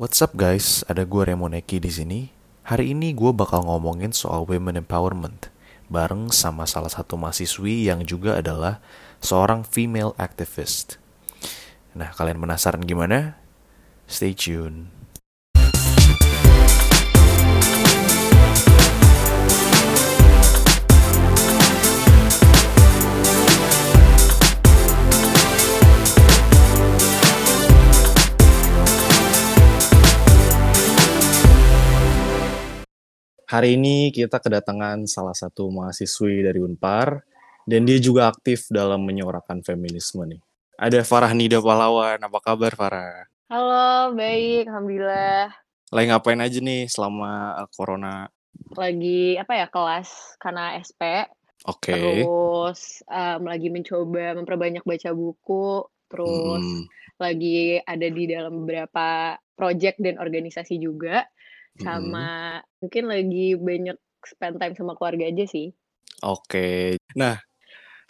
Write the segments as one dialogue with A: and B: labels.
A: What's up guys? Ada gue Remoneki di sini. Hari ini gue bakal ngomongin soal women empowerment bareng sama salah satu mahasiswi yang juga adalah seorang female activist. Nah, kalian penasaran gimana? Stay tune. Hari ini kita kedatangan salah satu mahasiswi dari Unpar dan dia juga aktif dalam menyuarakan feminisme nih. Ada Farah Nida Pahlawan. Apa kabar Farah?
B: Halo, baik, alhamdulillah.
A: Lagi ngapain aja nih selama uh, corona?
B: Lagi apa ya kelas karena SP.
A: Oke.
B: Terus um, lagi mencoba memperbanyak baca buku. Terus
A: Hmm,
B: lagi ada di dalam beberapa project dan organisasi juga. Sama mungkin lagi banyak spend time sama keluarga aja sih.
A: Oke. Nah,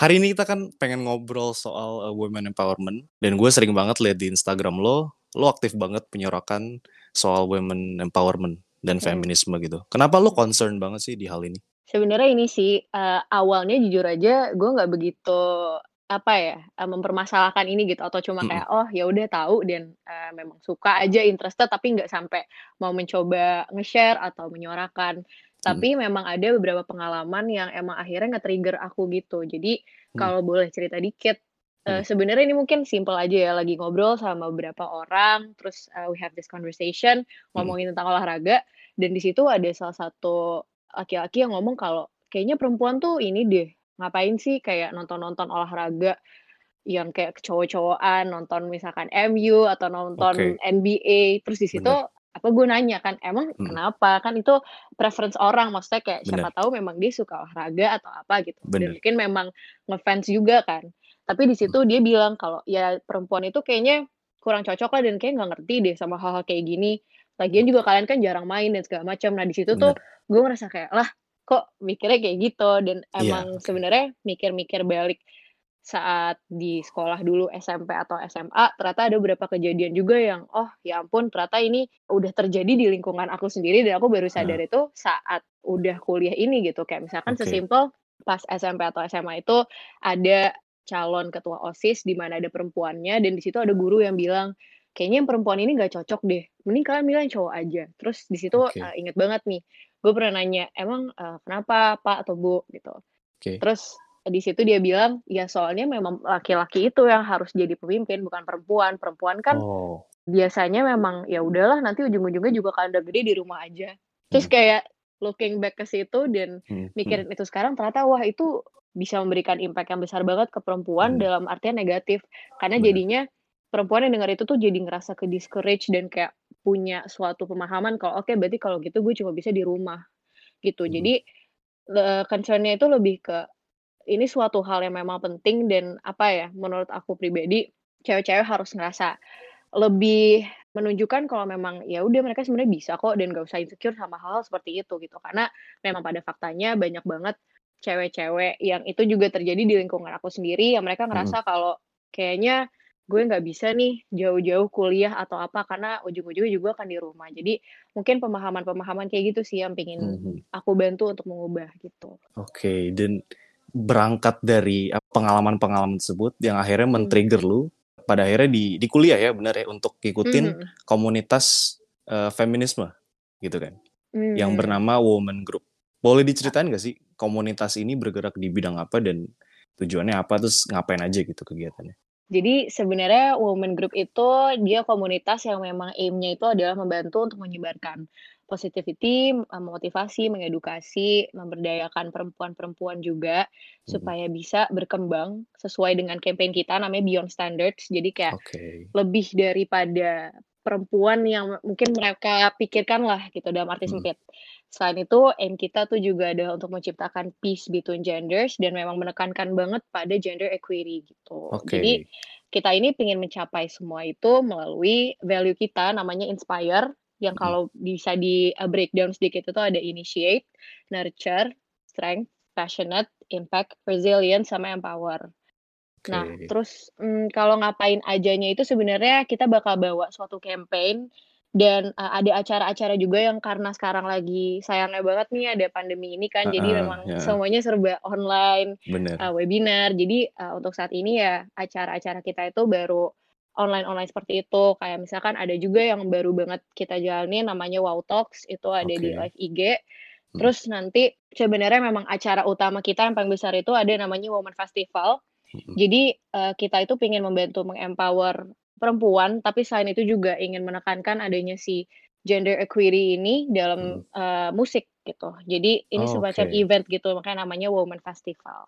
A: hari ini kita kan pengen ngobrol soal uh, women empowerment dan gue sering banget lihat di Instagram lo, lo aktif banget menyuarakan soal women empowerment dan
B: Hmm.
A: feminisme gitu. Kenapa lo concern banget sih di hal ini?
B: Sebenarnya ini sih eh, awalnya jujur aja gue nggak begitu apa ya mempermasalahkan ini gitu atau cuma kayak oh ya udah tahu dan eh, memang suka aja interested tapi nggak sampai mau mencoba nge-share atau menyuarakan.
A: Hmm.
B: Tapi memang ada beberapa pengalaman yang emang akhirnya nge-trigger aku gitu. Jadi
A: Hmm.
B: kalau boleh cerita dikit
A: Hmm.
B: sebenarnya ini mungkin simple aja ya lagi ngobrol sama beberapa orang terus eh, we have this conversation
A: Mm-mm.
B: ngomongin tentang olahraga dan di situ ada salah satu laki-laki yang ngomong kalau kayaknya perempuan tuh ini deh ngapain sih kayak nonton-nonton olahraga yang kayak cowok-cowokan nonton misalkan MU atau nonton
A: Oke,
B: NBA terus di situ
A: bener.
B: apa gue nanya kan emang
A: Hmm,
B: kenapa? Kan itu preference orang maksudnya kayak
A: bener,
B: siapa tahu memang dia suka olahraga atau apa gitu. Dan
A: bener.
B: mungkin memang ngefans juga kan. Tapi di
A: Hmm,
B: situ dia bilang kalau ya perempuan itu kayaknya kurang cocok lah dan kayak nggak ngerti deh sama hal-hal kayak gini. Lagian juga kalian kan jarang main dan segala macam. Nah di situ tuh gue ngerasa kayak lah kok mikirnya kayak gitu dan
A: Iya,
B: emang
A: oke.
B: sebenarnya mikir-mikir balik saat di sekolah dulu SMP atau SMA ternyata ada beberapa kejadian juga yang oh ya ampun ternyata ini udah terjadi di lingkungan aku sendiri dan aku baru sadar
A: Nah,
B: itu saat udah kuliah ini gitu kayak misalkan
A: oke.
B: sesimpel pas SMP atau SMA itu ada calon ketua OSIS di mana ada perempuannya dan di situ ada guru yang bilang kayaknya yang perempuan ini gak cocok deh mending kalian milih yang cowok aja terus di situ
A: Oke.
B: uh, inget banget nih gue pernah nanya emang uh, kenapa pak atau bu gitu
A: Oke.
B: terus di situ dia bilang ya soalnya memang laki-laki itu yang harus jadi pemimpin bukan perempuan perempuan kan
A: Oh.
B: biasanya memang ya udahlah nanti ujung-ujungnya juga kalian udah gede di rumah aja terus
A: Hmm.
B: kayak looking back ke situ dan
A: Hmm. Hmm.
B: mikirin itu sekarang ternyata wah itu bisa memberikan impact yang besar banget ke perempuan
A: Bener.
B: dalam artian negatif karena jadinya perempuan yang dengar itu tuh jadi ngerasa ke discourage dan kayak punya suatu pemahaman kalau oke berarti kalau gitu gue cuma bisa di rumah gitu
A: Hmm.
B: jadi le- concernnya itu lebih ke ini suatu hal yang memang penting dan apa ya menurut aku pribadi cewek-cewek harus ngerasa lebih menunjukkan kalau memang ya udah mereka sebenarnya bisa kok dan gak usah insecure sama hal-hal seperti itu gitu karena memang pada faktanya banyak banget cewek-cewek yang itu juga terjadi di lingkungan aku sendiri yang mereka
A: Hmm.
B: ngerasa kalau kayaknya gue nggak bisa nih jauh-jauh kuliah atau apa karena ujung-ujungnya juga akan di rumah jadi mungkin pemahaman-pemahaman kayak gitu sih yang
A: Hmm.
B: pengen
A: Hmm.
B: aku bantu untuk mengubah gitu
A: Oke, dan berangkat dari pengalaman-pengalaman tersebut yang akhirnya
B: Hmm.
A: men-trigger lu pada akhirnya di di kuliah ya benar ya untuk ngikutin
B: Mhm.
A: komunitas eh, feminisme gitu kan yang
B: Hmm.
A: bernama Women Group. Boleh diceritain gak sih komunitas ini bergerak di bidang apa dan tujuannya apa terus ngapain aja gitu kegiatannya?
B: Jadi sebenarnya Women Group itu dia komunitas yang memang aim-nya itu adalah membantu untuk menyebarkan positivity, eh, motivasi, mengedukasi, memberdayakan perempuan-perempuan juga
A: Hmm.
B: supaya bisa berkembang sesuai dengan campaign kita namanya Beyond Standards. Jadi kayak
A: Oke.
B: lebih daripada perempuan yang mungkin mereka pikirkan lah gitu dalam arti
A: Hmm.
B: sempit. Selain itu, aim kita tuh juga adalah untuk menciptakan peace between genders dan memang menekankan banget pada gender equity gitu. Jadi
A: Oke.
B: kita ini ingin mencapai semua itu melalui value kita namanya inspire yang
A: Hmm.
B: kalau bisa di uh, breakdown sedikit itu ada initiate, nurture, strength, passionate, impact, resilient, sama empower. Nah, terus mm, kalau ngapain ajanya itu sebenarnya kita bakal bawa suatu campaign Dan, eee, ada acara-acara juga yang karena sekarang lagi sayangnya banget nih ada pandemi ini kan, jadi
A: Heeh,
B: memang
A: heeh.
B: semuanya serba online,
A: Bener.
B: webinar. Jadi, eee, untuk saat ini ya acara-acara kita itu baru online-online seperti itu. Kayak misalkan ada juga yang baru banget kita jalanin namanya Wow Talks, itu ada di
A: Oke.
B: live IG.
A: Mhm.
B: Terus nanti sebenarnya memang acara utama kita yang paling besar itu ada namanya Women Festival. Jadi, eee, kita itu pengen membantu meng-empower perempuan, tapi selain itu juga ingin menekankan adanya si gender equity ini dalam,
A: Mhm.
B: eee, musik gitu. Jadi ini semacam
A: Oke.
B: event gitu, makanya namanya Women Festival,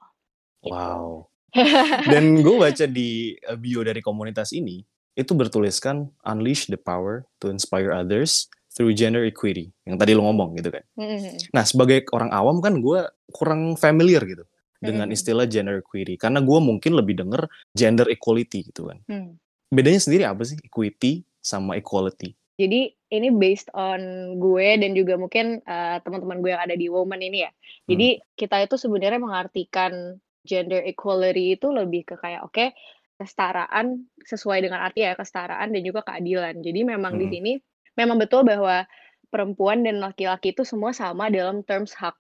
B: gitu.
A: Wow. Dan gue baca di, eee, bio dari komunitas ini, itu bertuliskan, "Unleash the power to inspire others through gender equity," yang tadi
B: Mhm.
A: ngomong gitu kan.
B: Mhm mhm.
A: Nah, sebagai orang awam kan gue kurang familiar gitu dengan istilah gender equity, karena gue mungkin lebih denger gender equality gitu kan.
B: Hmm.
A: Bedanya sendiri apa sih equity sama equality?
B: Jadi ini based on gue dan juga mungkin, eee, teman-teman gue yang ada di Women ini ya.
A: Hmm.
B: Jadi kita itu sebenarnya mengartikan gender equality itu lebih ke kayak, oke, kesetaraan sesuai dengan arti ya, kesetaraan dan juga keadilan. Jadi memang di
A: Mhm.
B: sini memang betul bahwa perempuan dan laki-laki itu semua sama dalam terms hak.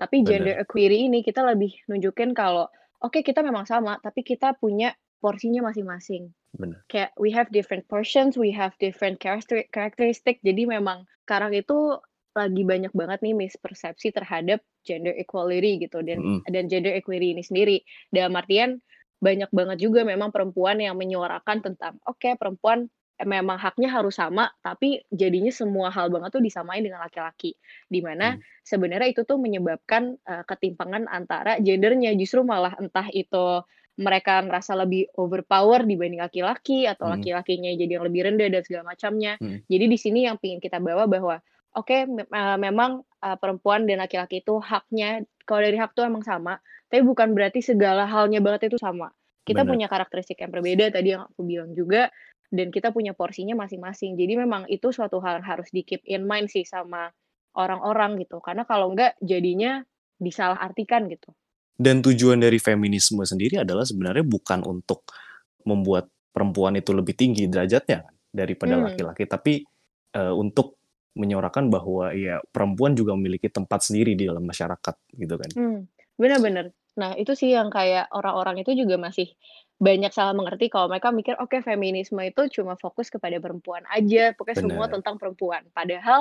B: Tapi gender
A: Bener.
B: equity ini kita lebih nunjukin kalau, oke kita memang sama, tapi kita punya porsinya masing-masing.
A: Bener.
B: Kayak we have different portions, we have different characteri characteristic. Jadi memang sekarang itu lagi banyak banget nih mispersepsi terhadap gender equality gitu dan
A: Mhm.
B: dan gender equity ini sendiri. Dalam artian banyak banget juga memang perempuan yang menyuarakan tentang, oke perempuan, eee, memang haknya harus sama, tapi jadinya semua hal banget tuh disamain dengan laki-laki. Di mana
A: Mhm.
B: sebenarnya itu tuh menyebabkan, eee, ketimpangan antara gendernya, justru malah entah itu mereka ngerasa lebih overpower dibanding laki-laki atau
A: Mhm.
B: laki-lakinya jadi yang lebih rendah dan segala macamnya.
A: Mhm.
B: Jadi di sini yang pengen kita bawa bahwa, oke me eee, memang, eee, perempuan dan laki-laki itu haknya kalau dari hak tuh emang sama, tapi bukan berarti segala halnya banget itu sama. Kita
A: Bener.
B: punya karakteristik yang berbeda tadi yang aku bilang juga, dan kita punya porsinya masing-masing. Jadi memang itu suatu hal yang harus di-keep in mind sih sama orang-orang gitu, karena kalau enggak jadinya disalahartikan gitu.
A: Dan tujuan dari feminisme sendiri adalah sebenarnya bukan untuk membuat perempuan itu lebih tinggi derajatnya daripada
B: Hmm.
A: laki-laki, tapi, eee, untuk menyuarakan bahwa ya perempuan juga memiliki tempat sendiri di dalam masyarakat gitu kan.
B: Hmm, bener. Nah itu sih yang kayak orang-orang itu juga masih banyak salah mengerti kalau mereka mikir, oke feminisme itu cuma fokus kepada perempuan aja, pokoknya semua
A: Bener.
B: tentang perempuan. Padahal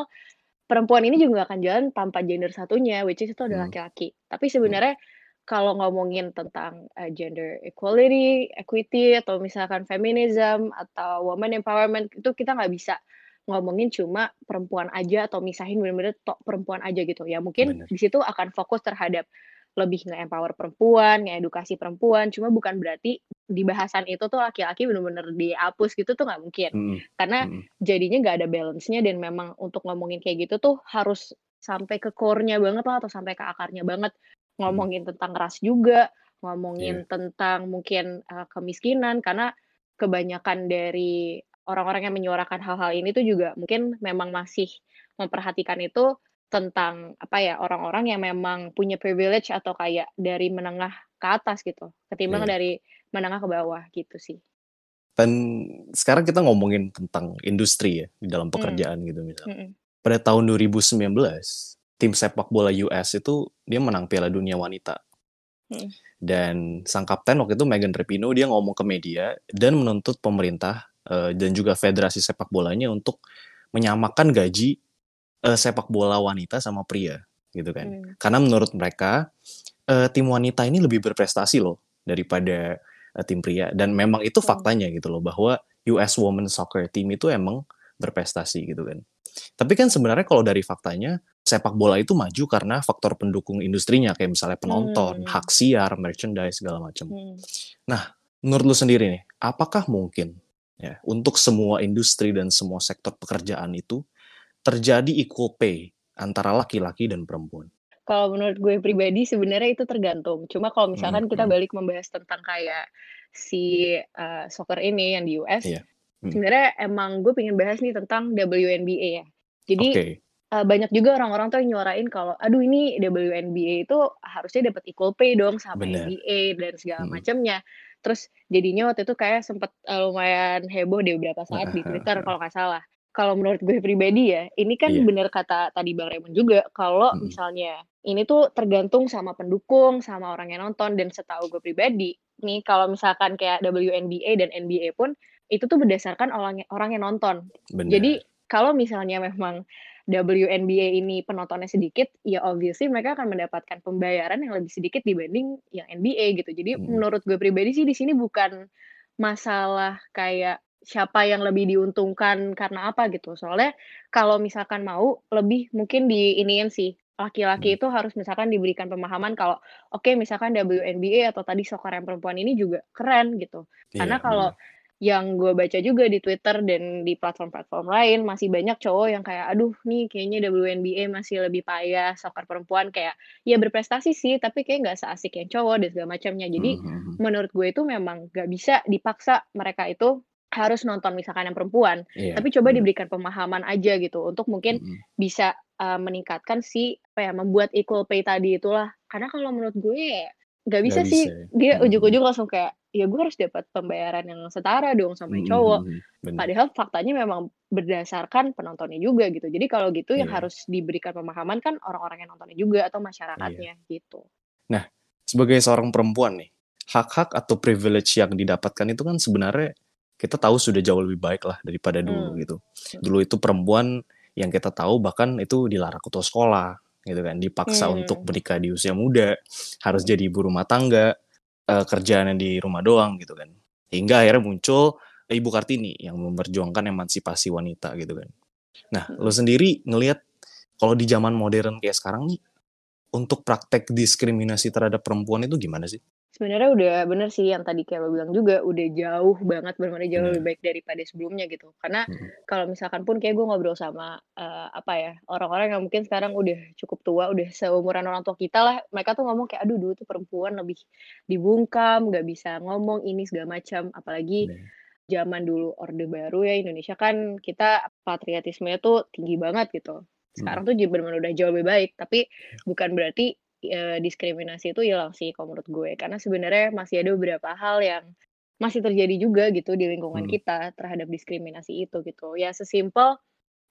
B: perempuan ini juga akan jalan tanpa gender satunya, which is itu adalah
A: Mhm.
B: laki-laki. Tapi sebenarnya kalau ngomongin tentang, eee, gender equality, equity, atau misalkan feminism, atau woman empowerment, itu kita nggak bisa ngomongin cuma perempuan aja atau misahin bener-bener tok perempuan aja gitu. Ya mungkin
A: Bener.
B: di situ akan fokus terhadap lebih nge-empower perempuan, ngeedukasi perempuan, cuma bukan berarti di bahasan itu tuh laki-laki bener-bener dihapus gitu tuh nggak mungkin.
A: Mhm.
B: Karena
A: Mhm.
B: jadinya nggak ada balance-nya dan memang untuk ngomongin kayak gitu tuh harus sampai ke core-nya banget lah atau sampai ke akarnya banget. Ngomongin tentang ras juga, ngomongin tentang mungkin, eee, kemiskinan, karena kebanyakan dari orang-orang yang menyuarakan hal-hal ini tuh juga mungkin memang masih memperhatikan itu tentang, apa ya, orang-orang yang memang punya privilege atau kayak dari menengah ke atas gitu, ketimbang
A: Iya.
B: dari menengah ke bawah gitu sih.
A: Dan sekarang kita ngomongin tentang industri ya, di dalam
B: Mmm.
A: pekerjaan gitu misal.
B: Mhm.
A: Pada tahun 2019, tim sepak bola US itu dia menang Piala Dunia Wanita.
B: Mhm.
A: Dan sang kapten waktu itu Megan Rapinoe dia ngomong ke media dan menuntut pemerintah, eee, dan juga federasi sepak bolanya untuk menyamakan gaji, eee, sepak bola wanita sama pria gitu kan.
B: Mmm.
A: Karena menurut mereka, eee, tim wanita ini lebih berprestasi loh daripada, eee, tim pria dan memang itu faktanya gitu loh bahwa US Women's Soccer Team itu emang berprestasi gitu kan. Tapi kan sebenarnya kalau dari faktanya, sepak bola itu maju karena faktor pendukung industrinya kayak misalnya penonton,
B: Mmm.
A: hak siar, merchandise segala macam.
B: Hmm.
A: Nah, menurut lu sendiri nih, apakah mungkin ya untuk semua industri dan semua sektor pekerjaan itu terjadi equal pay antara laki-laki dan perempuan?
B: Kalau menurut gue pribadi sebenarnya itu tergantung. Cuma kalau misalkan kita
A: mhm.
B: balik membahas tentang kayak si, eee, soccer ini yang di US,
A: Iya. Mhm.
B: sebenarnya emang gue pengen bahas nih tentang WNBA ya. Jadi,
A: Oke.
B: eee, banyak juga orang-orang tuh yang nyuarain kalau, "Aduh ini WNBA itu harusnya dapat equal pay dong sama
A: Bener.
B: NBA dan segala
A: Mhm.
B: macamnya." Terus jadinya waktu itu kayak sempet, eee, lumayan heboh deh beberapa saat di Twitter kalau nggak salah. Kalau menurut gue pribadi ya, ini kan
A: Iya.
B: bener kata tadi Bang Raymond juga, kalau
A: Mhm.
B: misalnya ini tuh tergantung sama pendukung, sama orang yang nonton, dan setahu gue pribadi, nih kalau misalkan kayak WNBA dan NBA pun, itu tuh berdasarkan orang orang yang nonton.
A: Bener.
B: Jadi, kalau misalnya memang WNBA ini penontonnya sedikit, ya obviously mereka akan mendapatkan pembayaran yang lebih sedikit dibanding yang NBA gitu. Jadi
A: Mhm.
B: menurut gue pribadi sih di sini bukan masalah kayak siapa yang lebih diuntungkan karena apa gitu. Soalnya kalau misalkan mau, lebih mungkin diiniin sih, laki-laki
A: Mhm.
B: itu harus misalkan diberikan pemahaman kalau, oke misalkan WNBA atau tadi soccer yang perempuan ini juga keren gitu. Karena
A: Iya,
B: kalau
A: bener.
B: yang gue baca juga di Twitter dan di platform-platform lain, masih banyak cowok yang kayak, "Aduh nih kayaknya WNBA masih lebih payah, soccer perempuan kayak ya berprestasi sih, tapi kayak nggak seasik yang cowok," dan segala macamnya. Jadi,
A: Mhm mhm.
B: menurut gue itu memang nggak bisa dipaksa mereka itu harus nonton misalkan yang perempuan,
A: Iya,
B: tapi coba
A: bener.
B: diberikan pemahaman aja gitu, untuk mungkin
A: Mhm.
B: bisa, eee, meningkatkan si apa ya, membuat equal pay tadi itulah. Karena kalau menurut gue ya nggak bisa
A: bisa
B: sih,
A: ya?
B: dia
A: mhm.
B: ujug-ujug langsung kayak, ya gue harus dapat pembayaran yang setara dong sama yang
A: Mhm
B: cowok.
A: Bener.
B: Padahal faktanya memang berdasarkan penontonnya juga gitu. Jadi kalau gitu yang
A: Iya.
B: harus diberikan pemahaman kan orang-orang yang nontonnya juga atau masyarakatnya, gitu.
A: Nah, sebagai seorang perempuan nih, hak-hak atau privilege yang didapatkan itu kan sebenarnya kita tahu sudah jauh lebih baik lah daripada dulu
B: Mmm.
A: gitu. Dulu itu perempuan yang kita tahu bahkan itu dilarang putus sekolah gitu kan, dipaksa untuk
B: Mmm.
A: menikah di usia muda, harus jadi ibu rumah tangga, eee, kerjaannya di rumah doang gitu kan. Hingga akhirnya muncul Ibu Kartini yang memperjuangkan emansipasi wanita gitu kan. Nah,
B: Mhm.
A: lu sendiri ngelihat kalau di zaman modern kayak sekarang nih, untuk praktek diskriminasi terhadap perempuan itu gimana sih?
B: Sebenarnya udah bener sih yang tadi kayak lo bilang juga, udah jauh banget, bener-bener jauh lebih
A: Bener.
B: baik daripada sebelumnya gitu. Karena
A: Mhm.
B: kalau misalkan pun kayak gue ngobrol sama, eee, apa ya, orang-orang yang mungkin sekarang udah cukup tua, udah seumuran orang tua kita lah, mereka tuh ngomong kayak, "Aduh dulu tuh perempuan lebih dibungkam, nggak bisa ngomong ini segala macam." Apalagi
A: Bener.
B: zaman dulu Orde Baru ya, Indonesia kan kita patriotismenya tuh tinggi banget gitu. Sekarang
A: Mhm.
B: tuh ja bener-bener udah jauh lebih baik, tapi
A: Iya.
B: bukan berarti, eee, diskriminasi itu hilang sih kalau menurut gue. Karena sebenarnya masih ada beberapa hal yang masih terjadi juga gitu di lingkungan
A: Mhm.
B: kita terhadap diskriminasi itu gitu. Ya sesimpel,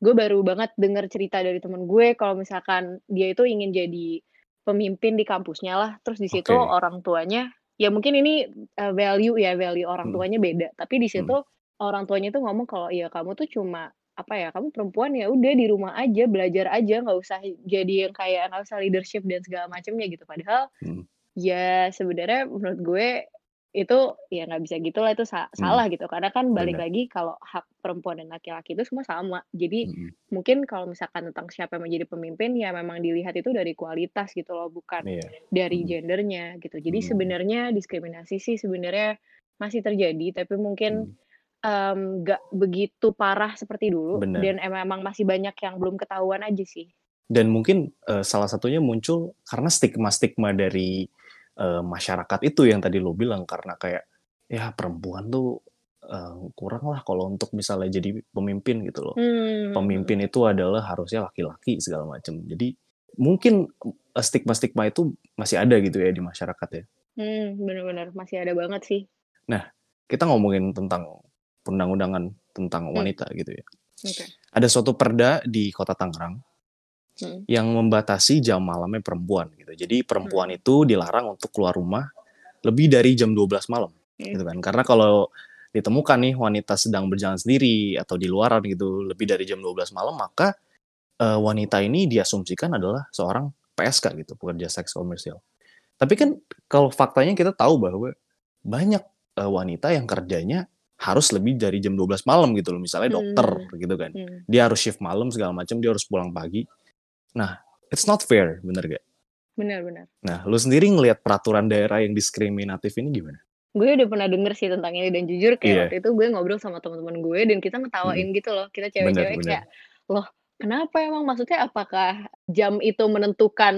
B: gue baru banget denger cerita dari temen gue kalau misalkan dia itu ingin jadi pemimpin di kampusnya lah, terus di situ
A: Oke.
B: orang tuanya ya mungkin ini, eee, value ya, value orang
A: Mhm.
B: tuanya beda, tapi di situ
A: Mhm.
B: orang tuanya tuh ngomong kalau, "Ya kamu tuh cuma apa ya, kamu perempuan ya udah di rumah aja, belajar aja, nggak usah jadi yang kayak nggak usah leadership dan segala macamnya," gitu. Padahal
A: Mhm.
B: ya sebenarnya menurut gue itu ya nggak bisa gitu lah, itu sa
A: Mhm.
B: salah gitu. Karena kan balik
A: Bener.
B: lagi kalau hak perempuan dan laki-laki itu semua sama. Jadi
A: Mhm.
B: mungkin kalau misalkan tentang siapa yang menjadi pemimpin, ya memang dilihat itu dari kualitas gitu loh, bukan
A: Iya.
B: dari
A: Mhm.
B: gender-nya gitu. Jadi
A: Mhm.
B: sebenarnya diskriminasi sih sebenarnya masih terjadi, tapi mungkin,
A: Mhm.
B: Mmm, nggak begitu parah seperti dulu
A: Bener.
B: dan emang masih banyak yang belum ketahuan aja sih.
A: Dan mungkin, eee, salah satunya muncul karena stigma-stigma dari, eee, masyarakat itu yang tadi lo bilang, karena kayak, ya perempuan tuh, eee, kurang lah kalau untuk misalnya jadi pemimpin gitu loh.
B: Mhm.
A: Pemimpin itu adalah harusnya laki-laki segala macam. Jadi mungkin, stigma-stigma itu masih ada gitu ya di masyarakat ya.
B: Bener bener, masih ada banget sih.
A: Nah, kita ngomongin tentang perundang-undangan tentang
B: Mmm.
A: wanita gitu ya.
B: Oke.
A: Ada suatu perda di Kota Tangerang
B: Mhm.
A: yang membatasi jam malamnya perempuan gitu. Jadi perempuan
B: Mhm.
A: itu dilarang untuk keluar rumah lebih dari jam 12 malam
B: Mhm.
A: gitu kan. Karena kalau ditemukan nih wanita sedang berjalan sendiri atau di luaran gitu lebih dari jam 12 malam, maka, eee, wanita ini diasumsikan adalah seorang PSK gitu, pekerja seks komersial. Tapi kan kalau faktanya kita tahu bahwa banyak, eee, wanita yang kerjanya harus lebih dari jam 12 malam gitu loh, misalnya dokter
B: Mmm,
A: gitu kan.
B: mhm.
A: Dia harus shift malam segala macam, dia harus pulang pagi. Nah, it's not fair, bener gak?
B: Bener bener.
A: Nah, lu sendiri ngelihat peraturan daerah yang diskriminatif ini gimana?
B: Gue udah pernah denger sih tentang ini dan jujur kayak
A: Iya.
B: waktu itu gue ngobrol sama temen-temen gue dan kita ngetawain
A: Mhm.
B: gitu loh, kita cewek-cewek kayak, "Loh kenapa emang? Maksudnya apakah jam itu menentukan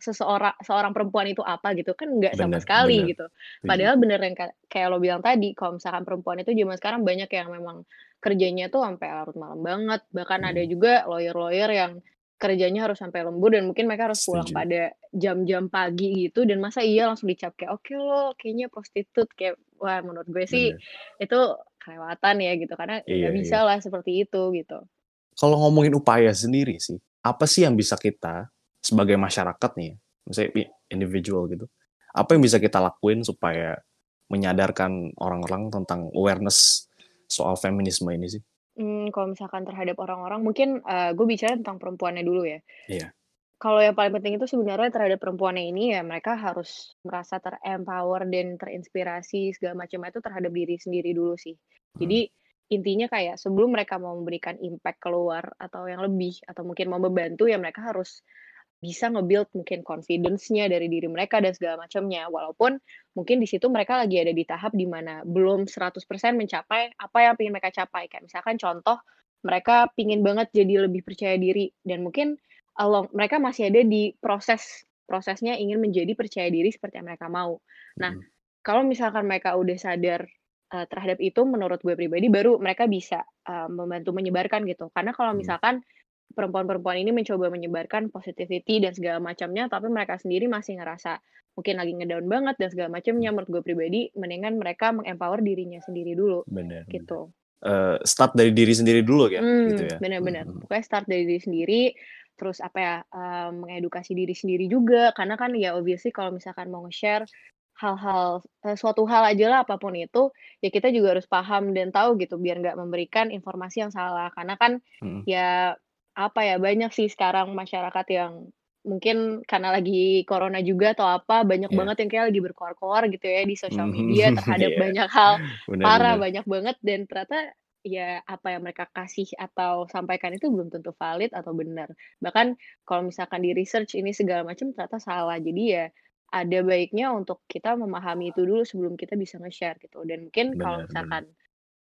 B: seseora seorang perempuan itu apa gitu?" Kan nggak sama sekali
A: bener.
B: gitu. Padahal bener yang ka kayak lo bilang tadi, kalau misalkan perempuan itu zaman sekarang banyak yang memang kerjanya tuh sampai larut malam banget, bahkan ada
A: Mhm.
B: juga lawyer-lawyer yang kerjanya harus sampai lembur dan mungkin mereka harus pulang
A: Setuju.
B: pada jam-jam pagi gitu dan masa iya langsung dicap kayak, "Oke lo kayaknya prostitut," kayak wah menurut gue sih
A: Bener.
B: itu kelewatan ya gitu karena
A: Iya,
B: nggak bisa
A: iya.
B: lah seperti itu gitu.
A: Kalau ngomongin upaya sendiri sih, apa sih yang bisa kita sebagai masyarakat nih, misalnya individual gitu, apa yang bisa kita lakuin supaya menyadarkan orang-orang tentang awareness soal feminisme ini sih?
B: Mmm, kalau misalkan terhadap orang-orang mungkin, eee, gue bicara tentang perempuannya dulu ya.
A: Iya.
B: Kalau yang paling penting itu sebenarnya terhadap perempuannya ini ya mereka harus merasa ter-empower dan terinspirasi segala macamnya itu terhadap diri sendiri dulu sih.
A: Hmm.
B: Jadi intinya kayak sebelum mereka mau memberikan impact keluar atau yang lebih atau mungkin mau membantu ya mereka harus bisa nge-build mungkin confidence-nya dari diri mereka dan segala macamnya. Walaupun mungkin di situ mereka lagi ada di tahap di mana belum 100% mencapai apa yang pengen mereka capai. Kayak misalkan contoh mereka pingin banget jadi lebih percaya diri dan mungkin along mereka masih ada di proses prosesnya ingin menjadi percaya diri seperti yang mereka mau. Nah,
A: Hmm.
B: kalau misalkan mereka udah sadar, eee, terhadap itu menurut gue pribadi baru mereka bisa, eee, membantu menyebarkan gitu. Karena kalau
A: Hmm.
B: Perempuan-perempuan ini mencoba menyebarkan positivity dan segala macamnya, tapi mereka sendiri masih ngerasa mungkin lagi ngedown banget dan segala macamnya, menurut gue pribadi mendingan mereka meng-empower dirinya sendiri dulu,
A: Bener, bener.
B: gitu.
A: Eh, start dari diri sendiri dulu ya, gitu
B: Mmm,
A: ya.
B: bener bener.
A: Hmm.
B: Pokoknya start dari diri sendiri, terus apa ya, eee, mengedukasi diri sendiri juga, karena kan ya obviously kalau misalkan mau nge-share hal-hal, eee, suatu hal aja lah apa pun itu, ya kita juga harus paham dan tahu gitu biar nggak memberikan informasi yang salah. Karena kan
A: Hmm.
B: ya, apa ya, banyak sih sekarang masyarakat yang mungkin karena lagi corona juga atau apa, banyak
A: Iya.
B: banget yang kayak lagi berkoar-koar gitu ya di sosial
A: Mhm,
B: media terhadap
A: iya.
B: banyak hal
A: Bener,
B: parah,
A: bener.
B: banyak banget dan ternyata ya apa yang mereka kasih atau sampaikan itu belum tentu valid atau benar. Bahkan kalau misalkan di-research ini segala macam ternyata salah. Jadi ya ada baiknya untuk kita memahami itu dulu sebelum kita bisa nge-share gitu. Dan mungkin kalau
A: Bener, bener.
B: misalkan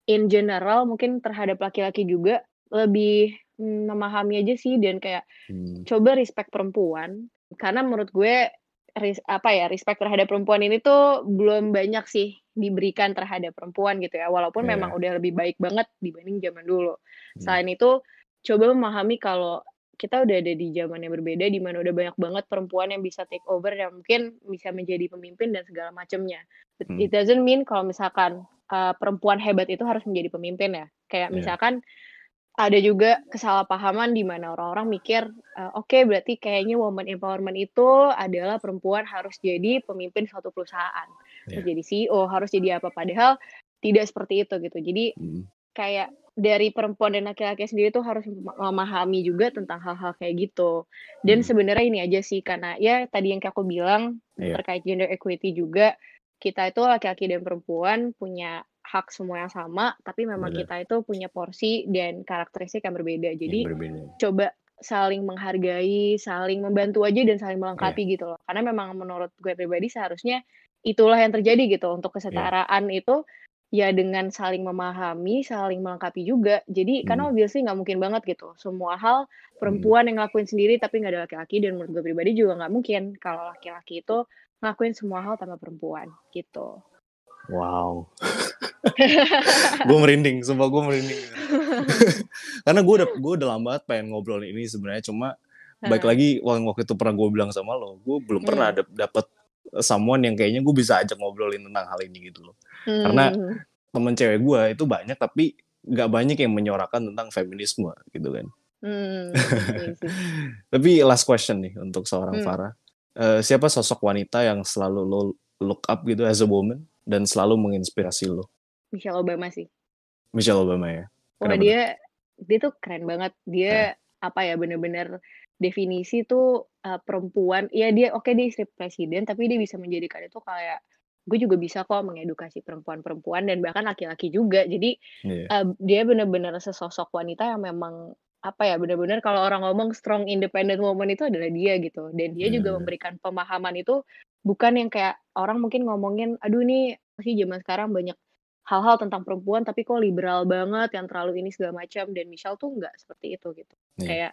B: in general mungkin terhadap laki-laki juga lebih, memahami aja sih dan kayak
A: Hmm.
B: coba respect perempuan. Karena menurut gue res apa ya, respect terhadap perempuan ini tuh belum banyak sih diberikan terhadap perempuan gitu ya, walaupun memang
A: Iya.
B: udah lebih baik banget dibanding zaman dulu.
A: Hmm.
B: Selain itu, coba memahami kalau kita udah ada di zaman yang berbeda di mana udah banyak banget perempuan yang bisa take over yang mungkin bisa menjadi pemimpin dan segala macamnya. It
A: Hmm.
B: it doesn't mean kalau misalkan, eee, perempuan hebat itu harus menjadi pemimpin ya. Kayak
A: Iya.
B: misalkan ada juga kesalahpahaman di mana orang-orang mikir, eee, oke berarti kayaknya woman empowerment itu adalah perempuan harus jadi pemimpin suatu perusahaan, harus
A: Iya.
B: jadi CEO, harus jadi apa, padahal tidak seperti itu gitu. Jadi
A: Hmm.
B: kayak dari perempuan dan laki-laki sendiri tuh harus mema memahami juga tentang hal-hal kayak gitu. Dan
A: Hmm.
B: sebenarnya ini aja sih karena ya tadi yang aku bilang
A: Iya.
B: terkait gender equity juga, kita itu laki-laki dan perempuan punya hak semua yang sama, tapi memang
A: Bener.
B: kita itu punya porsi dan karakteristik yang berbeda.
A: Yang
B: Jadi
A: berbeda.
B: coba saling menghargai, saling membantu aja dan saling melengkapi gitu loh. Karena memang menurut gue pribadi seharusnya itulah yang terjadi gitu untuk
A: Iya.
B: kesetaraan itu ya dengan saling memahami, saling melengkapi juga. Jadi karena
A: Hmm.
B: obviously nggak mungkin banget gitu semua hal
A: Hmm.
B: perempuan yang ngelakuin sendiri tapi nggak ada laki-laki dan menurut gue pribadi juga nggak mungkin kalau laki-laki itu ngelakuin semua hal tanpa perempuan gitu.
A: Wow. gue merinding, sumpah gue merinding. Karena gue udah gue udah lama banget pengen ngobrol ini sebenarnya cuma baik
B: Heeh.
A: lagi waktu itu pernah gue bilang sama lo, gue belum pernah dap dapet someone yang kayaknya gue bisa ajak ngobrolin tentang hal ini gitu loh. Karena
B: Mmm.
A: temen cewek gue itu banyak tapi nggak banyak yang menyuarakan tentang feminisme gitu kan.
B: Mmm, iya.
A: Tapi last question nih untuk seorang
B: Mmm.
A: Farah. Eh, siapa sosok wanita yang selalu lo look up gitu as a woman dan selalu menginspirasi lo?
B: Michelle Obama sih.
A: Michelle Obama ya. Tuh?
B: dia dia tuh keren banget. Dia apa ya, bener-bener definisi tuh, eee, perempuan ya dia oke dia istri presiden, tapi dia bisa menjadikan itu kayak, gue juga bisa kok mengedukasi perempuan-perempuan dan bahkan laki-laki juga. Jadi,
A: Iya.
B: eee, dia bener-bener sesosok wanita yang memang apa ya, bener-bener kalau orang ngomong strong independent woman itu adalah dia gitu. Dan dia juga
A: Bener.
B: memberikan pemahaman itu bukan yang kayak orang mungkin ngomongin, "Aduh nih pasti zaman sekarang banyak hal-hal tentang perempuan tapi kok liberal banget yang terlalu ini segala macam." Dan Michelle tuh nggak seperti itu gitu.
A: Iya.
B: Kayak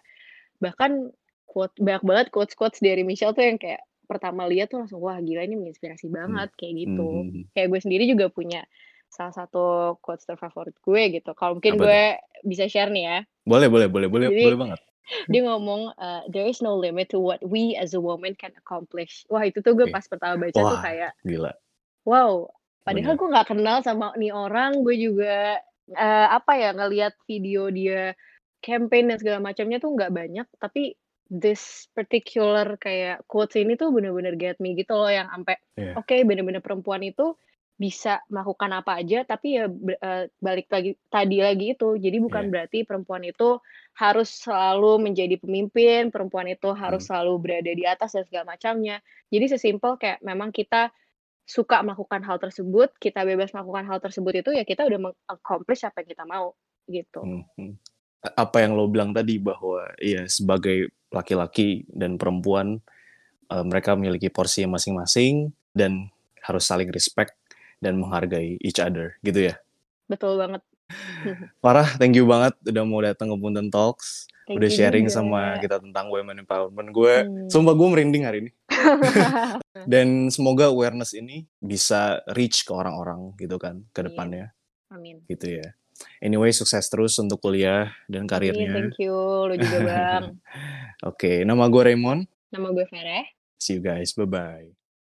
B: bahkan quote banyak banget quotes-quotes dari Michelle tuh yang kayak pertama lihat tuh langsung, "Wah gila ini menginspirasi
A: Mmm.
B: banget," kayak
A: Mmm,
B: gitu.
A: mhm.
B: Kayak gue sendiri juga punya salah satu quotes terfavorit gue gitu. Kalau mungkin
A: Apa tuh?
B: gue bisa share nih ya.
A: Boleh boleh boleh boleh
B: Jadi
A: boleh banget.
B: dia ngomong, eee, "There is no limit to what we as a woman can accomplish." Wah itu tuh gue pas pertama baca tuh
A: Wah,
B: kayak
A: gila.
B: wow, Padahal
A: Bener.
B: gue nggak kenal sama nih orang, gue juga eh, apa ya ngelihat video dia campaign dan segala macamnya tuh nggak banyak, tapi this particular kayak quotes ini tuh bener-bener get me gitu loh yang sampai
A: Iya.
B: oke bener-bener perempuan itu bisa melakukan apa aja tapi ya eh, balik lagi tadi lagi itu jadi bukan
A: Iya.
B: berarti perempuan itu harus selalu menjadi pemimpin perempuan itu harus
A: Hmm.
B: selalu berada di atas dan segala macamnya jadi sesimpel kayak memang kita suka melakukan hal tersebut kita bebas melakukan hal tersebut itu ya kita udah meng-accomplish apa yang kita mau gitu
A: Hmm, hmm. Apa yang lo bilang tadi bahwa ya sebagai laki-laki dan perempuan eh, mereka memiliki porsi masing-masing dan harus saling respect dan menghargai each other gitu ya.
B: betul banget
A: Parah, thank you banget udah mau datang ke Punten Talks,
B: Thank
A: udah sharing
B: juga.
A: sama kita tentang women empowerment. Gue,
B: Hmm.
A: sumpah gue merinding hari ini. Dan semoga awareness ini bisa reach ke orang-orang gitu kan ke
B: Iya.
A: depannya
B: amin
A: gitu ya. Anyway, sukses terus untuk kuliah dan karirnya.
B: thank you lu juga bang
A: Oke, nama gue Raymond.
B: nama gue Fareh
A: See you guys. Bye-bye.